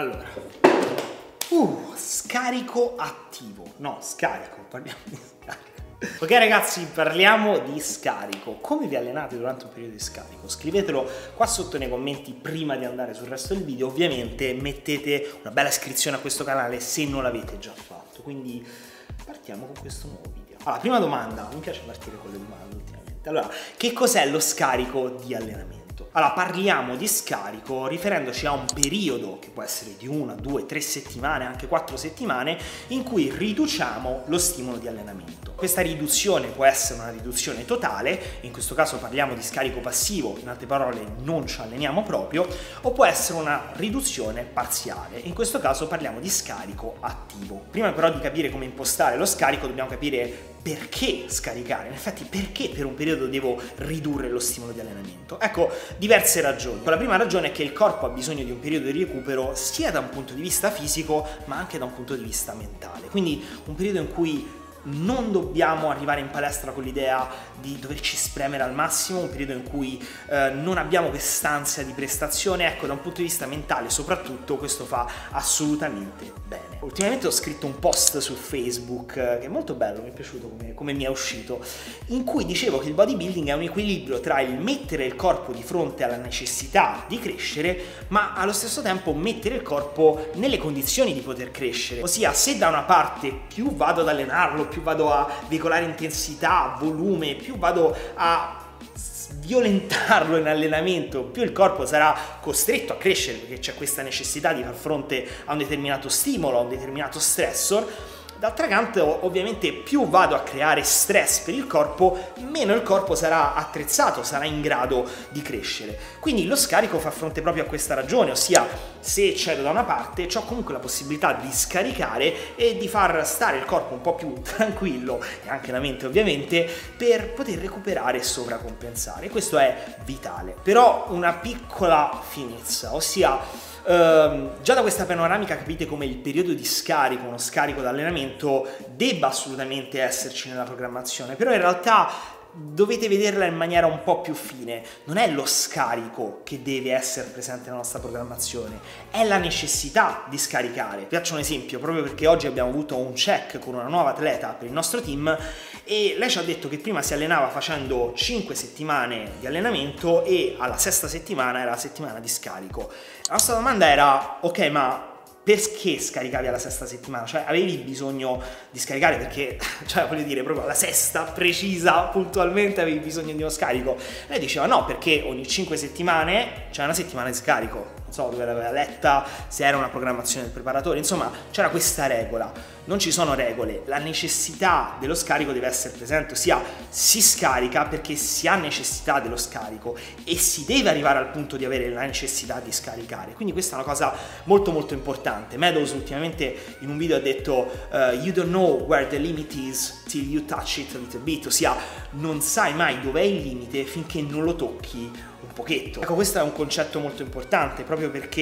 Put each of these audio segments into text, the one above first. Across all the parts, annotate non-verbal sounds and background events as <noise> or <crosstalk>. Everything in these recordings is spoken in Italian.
Allora, uh, scarico attivo. No, scarico, parliamo di scarico. <laughs> Ok ragazzi, parliamo di scarico. Come vi allenate durante un periodo di scarico? Scrivetelo qua sotto nei commenti prima di andare sul resto del video. Ovviamente mettete una bella iscrizione a questo canale se non l'avete già fatto. Quindi partiamo con questo nuovo video. Allora, prima domanda, mi piace partire con le domande ultimamente. Allora, che cos'è lo scarico di allenamento? Allora, parliamo di scarico riferendoci a un periodo che può essere di una, due, tre settimane, anche quattro settimane, in cui riduciamo lo stimolo di allenamento. Questa riduzione può essere una riduzione totale, in questo caso parliamo di scarico passivo, in altre parole non ci alleniamo proprio, o può essere una riduzione parziale, in questo caso parliamo di scarico attivo. Prima però di capire come impostare lo scarico dobbiamo capire perché scaricare, in effetti perché per un periodo devo ridurre lo stimolo di allenamento. Ecco, diverse ragioni. La prima ragione è che il corpo ha bisogno di un periodo di recupero sia da un punto di vista fisico ma anche da un punto di vista mentale. Quindi un periodo in cui non dobbiamo arrivare in palestra con l'idea di doverci spremere al massimo, un periodo in cui eh, non abbiamo quest'ansia di prestazione, ecco da un punto di vista mentale soprattutto questo fa assolutamente bene. Ultimamente ho scritto un post su Facebook eh, che è molto bello, mi è piaciuto come, come mi è uscito, in cui dicevo che il bodybuilding è un equilibrio tra il mettere il corpo di fronte alla necessità di crescere, ma allo stesso tempo mettere il corpo nelle condizioni di poter crescere. Ossia, se da una parte più vado ad allenarlo, più vado a veicolare intensità, volume, più vado a violentarlo in allenamento, più il corpo sarà costretto a crescere perché c'è questa necessità di far fronte a un determinato stimolo, a un determinato stressor D'altra canto, ovviamente, più vado a creare stress per il corpo, meno il corpo sarà attrezzato, sarà in grado di crescere. Quindi lo scarico fa fronte proprio a questa ragione, ossia se cedo da una parte, ho comunque la possibilità di scaricare e di far stare il corpo un po' più <laughs> tranquillo, e anche la mente ovviamente, per poter recuperare e sovracompensare. Questo è vitale. Però una piccola finezza, ossia Uh, già da questa panoramica capite come il periodo di scarico, uno scarico d'allenamento, debba assolutamente esserci nella programmazione, però in realtà dovete vederla in maniera un po' più fine. Non è lo scarico che deve essere presente nella nostra programmazione, è la necessità di scaricare. Vi faccio un esempio, proprio perché oggi abbiamo avuto un check con una nuova atleta per il nostro team e lei ci ha detto che prima si allenava facendo 5 settimane di allenamento e alla sesta settimana era la settimana di scarico. La nostra domanda era, ok, ma perché scaricavi alla sesta settimana? Cioè, avevi bisogno di scaricare perché, <laughs> cioè, voglio dire, proprio alla sesta, precisa, puntualmente avevi bisogno di uno scarico. Lei diceva no, perché ogni 5 settimane c'è una settimana di scarico so dove l'aveva letta, se era una programmazione del preparatore, insomma c'era questa regola. Non ci sono regole, la necessità dello scarico deve essere presente, ossia si scarica perché si ha necessità dello scarico e si deve arrivare al punto di avere la necessità di scaricare. Quindi questa è una cosa molto molto importante. Meadows ultimamente in un video ha detto uh, you don't know where the limit is till you touch it a little bit, ossia non sai mai dov'è il limite finché non lo tocchi un pochetto. Ecco, questo è un concetto molto importante proprio perché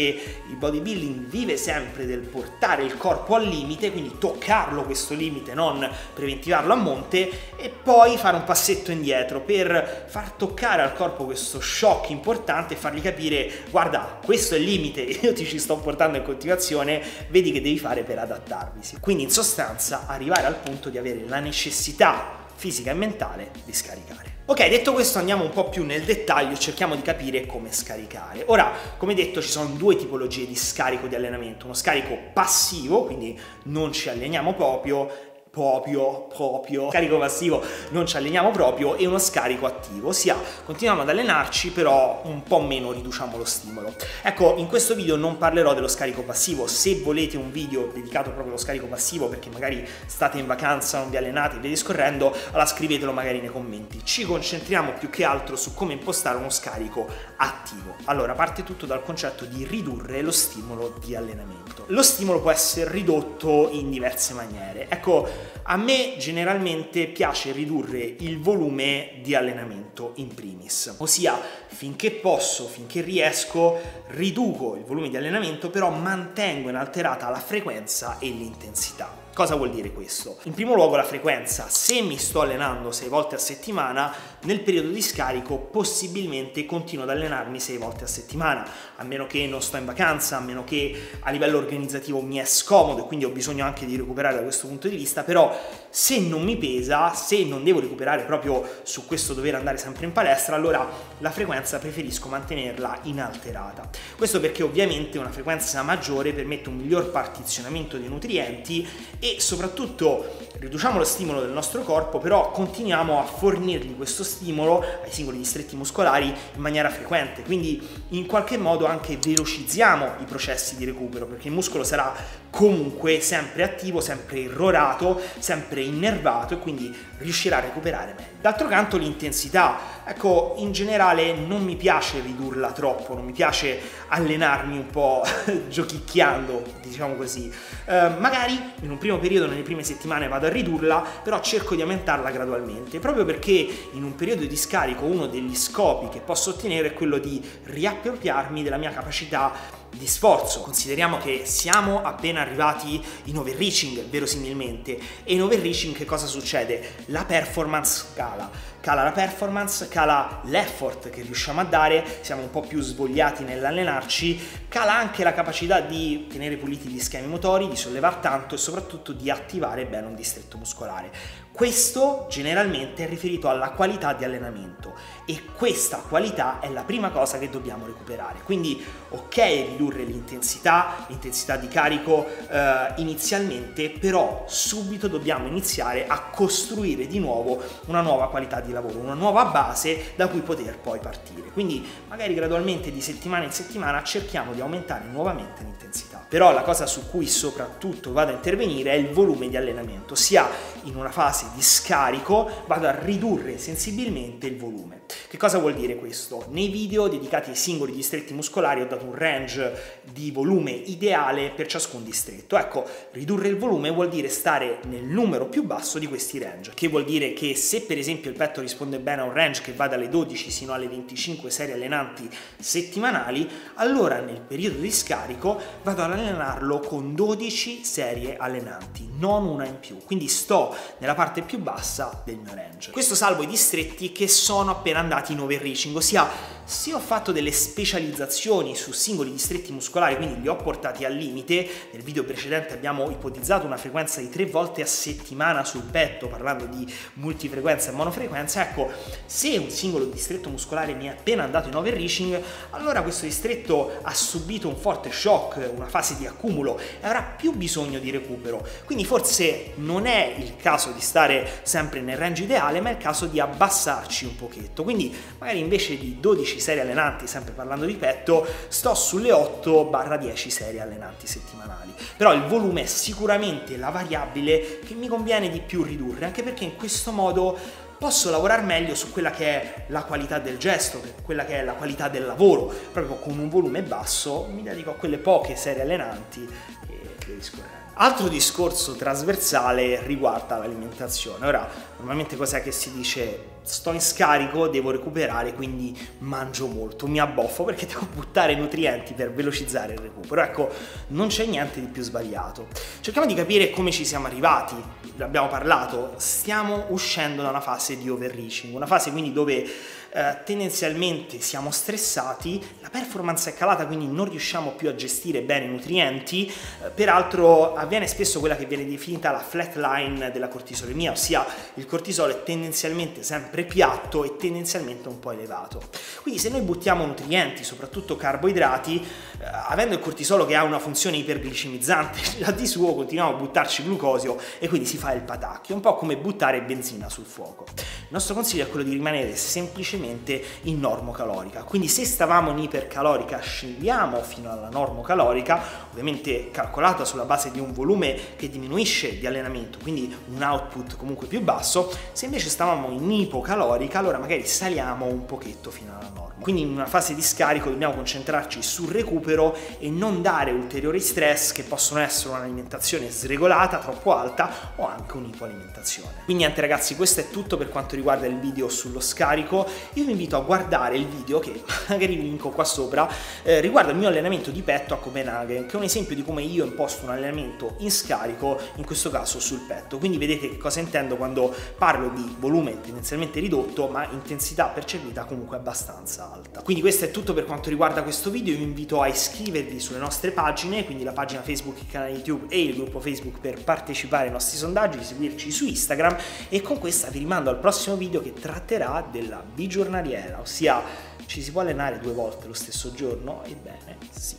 il bodybuilding vive sempre del portare il corpo al limite, quindi toccarlo questo limite, non preventivarlo a monte e poi fare un passetto indietro per far toccare al corpo questo shock importante e fargli capire guarda, questo è il limite, <laughs> io ti ci sto portando in continuazione, vedi che devi fare per adattarvisi. Quindi in sostanza arrivare al punto di avere la necessità fisica e mentale di scaricare. Ok, detto questo andiamo un po' più nel dettaglio e cerchiamo di capire come scaricare. Ora, come detto, ci sono due tipologie di scarico di allenamento, uno scarico passivo, quindi non ci alleniamo proprio, proprio, proprio, scarico passivo non ci alleniamo proprio e uno scarico attivo, ossia continuiamo ad allenarci però un po' meno riduciamo lo stimolo. Ecco, in questo video non parlerò dello scarico passivo, se volete un video dedicato proprio allo scarico passivo perché magari state in vacanza, non vi allenate e via discorrendo, allora scrivetelo magari nei commenti. Ci concentriamo più che altro su come impostare uno scarico attivo. Allora, parte tutto dal concetto di ridurre lo stimolo di allenamento. Lo stimolo può essere ridotto in diverse maniere. Ecco, a me generalmente piace ridurre il volume di allenamento in primis, ossia finché posso, finché riesco, riduco il volume di allenamento, però mantengo inalterata la frequenza e l'intensità. Cosa vuol dire questo? In primo luogo la frequenza, se mi sto allenando 6 volte a settimana, nel periodo di scarico possibilmente continuo ad allenarmi 6 volte a settimana, a meno che non sto in vacanza, a meno che a livello organizzativo mi è scomodo e quindi ho bisogno anche di recuperare da questo punto di vista, però se non mi pesa, se non devo recuperare proprio su questo dover andare sempre in palestra, allora la frequenza preferisco mantenerla inalterata. Questo perché ovviamente una frequenza maggiore permette un miglior partizionamento dei nutrienti e soprattutto riduciamo lo stimolo del nostro corpo, però continuiamo a fornirgli questo stimolo ai singoli distretti muscolari in maniera frequente, quindi in qualche modo anche velocizziamo i processi di recupero, perché il muscolo sarà comunque sempre attivo, sempre irrorato, sempre innervato e quindi riuscirà a recuperare meglio. D'altro canto l'intensità, ecco, in generale non mi piace ridurla troppo, non mi piace allenarmi un po' <laughs> giochicchiando, diciamo così. Eh, magari in un primo periodo, nelle prime settimane vado a ridurla, però cerco di aumentarla gradualmente, proprio perché in un periodo di scarico uno degli scopi che posso ottenere è quello di riappropriarmi della mia capacità di sforzo. Consideriamo che siamo appena arrivati in overreaching, verosimilmente, e in overreaching che cosa succede? La performance cala. Cala la performance, cala l'effort che riusciamo a dare, siamo un po' più svogliati nell'allenarci, cala anche la capacità di tenere puliti gli schemi motori, di sollevare tanto e soprattutto di attivare bene un distretto muscolare. Questo generalmente è riferito alla qualità di allenamento e questa qualità è la prima cosa che dobbiamo recuperare. Quindi ok ridurre l'intensità, l'intensità di carico eh, inizialmente, però subito dobbiamo iniziare a costruire di nuovo una nuova qualità di lavoro, una nuova base da cui poter poi partire. Quindi magari gradualmente di settimana in settimana cerchiamo di aumentare nuovamente l'intensità. Però la cosa su cui soprattutto vado a intervenire è il volume di allenamento, sia in una fase di scarico vado a ridurre sensibilmente il volume. Che cosa vuol dire questo? Nei video dedicati ai singoli distretti muscolari ho dato un range di volume ideale per ciascun distretto. Ecco, ridurre il volume vuol dire stare nel numero più basso di questi range, che vuol dire che se per esempio il petto risponde bene a un range che va dalle 12 fino alle 25 serie allenanti settimanali, allora nel periodo di scarico vado ad allenarlo con 12 serie allenanti, non una in più. Quindi sto nella parte più bassa del mio range. Questo salvo i distretti che sono appena andati in overreaching, ossia se ho fatto delle specializzazioni su singoli distretti muscolari, quindi li ho portati al limite, nel video precedente abbiamo ipotizzato una frequenza di tre volte a settimana sul petto, parlando di multifrequenza e monofrequenza, ecco, se un singolo distretto muscolare mi è appena andato in overreaching, allora questo distretto ha subito un forte shock, una fase di accumulo e avrà più bisogno di recupero. Quindi forse non è il caso di stare sempre nel range ideale, ma è il caso di abbassarci un pochetto. Quindi magari invece di 12 serie allenanti, sempre parlando di petto, sto sulle 8-10 serie allenanti settimanali. Però il volume è sicuramente la variabile che mi conviene di più ridurre, anche perché in questo modo posso lavorare meglio su quella che è la qualità del gesto, quella che è la qualità del lavoro, proprio con un volume basso mi dedico a quelle poche serie allenanti e via discorrendo. Altro discorso trasversale riguarda l'alimentazione. Ora, normalmente cos'è che si dice? Sto in scarico, devo recuperare, quindi mangio molto, mi abboffo perché <laughs> devo buttare nutrienti per velocizzare il recupero. Ecco, non c'è niente di più sbagliato. Cerchiamo di capire come ci siamo arrivati. L'abbiamo parlato, stiamo uscendo da una fase di overreaching, una fase quindi dove eh, tendenzialmente siamo stressati, la performance è calata, quindi non riusciamo più a gestire bene i nutrienti. Eh, peraltro avviene spesso quella che viene definita la flat line della cortisolemia, ossia il cortisolo è tendenzialmente sempre piatto e tendenzialmente un po' elevato. Quindi se noi buttiamo nutrienti, soprattutto carboidrati, avendo il cortisolo che ha una funzione iperglicemizzante <laughs> già di suo, continuiamo a buttarci glucosio e quindi si fa il patacchio, un po' come buttare benzina sul fuoco. Il nostro consiglio è quello di rimanere semplicemente semplicemente in normocalorica. Quindi se stavamo in ipercalorica scendiamo fino alla normocalorica, ovviamente calcolata sulla base di un volume che diminuisce di allenamento, quindi un output comunque più basso, se invece stavamo in ipocalorica allora magari saliamo un pochetto fino alla norma. Quindi in una fase di scarico dobbiamo concentrarci sul recupero recupero e non dare ulteriori stress che possono essere un'alimentazione sregolata, troppo alta o anche un'ipoalimentazione. Quindi niente ragazzi, questo è tutto per quanto riguarda il video sullo scarico. Io vi invito a guardare il video che <laughs> magari vi linko qua sopra, eh, riguarda il mio allenamento di petto a Copenaghen, che è un esempio di come io imposto un allenamento in scarico, in questo caso sul petto. Quindi vedete che cosa intendo quando parlo di volume tendenzialmente ridotto, ma intensità percepita comunque abbastanza alta. Quindi questo è tutto per quanto riguarda questo video, vi invito a iscrivervi sulle nostre pagine, quindi la pagina Facebook, il canale YouTube e il gruppo Facebook per partecipare ai nostri sondaggi, seguirci su Instagram e con questa vi rimando al prossimo video che tratterà della bigiornaliera, ossia ci si può allenare due volte lo stesso giorno? Ebbene sì,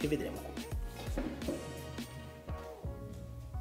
e vedremo come.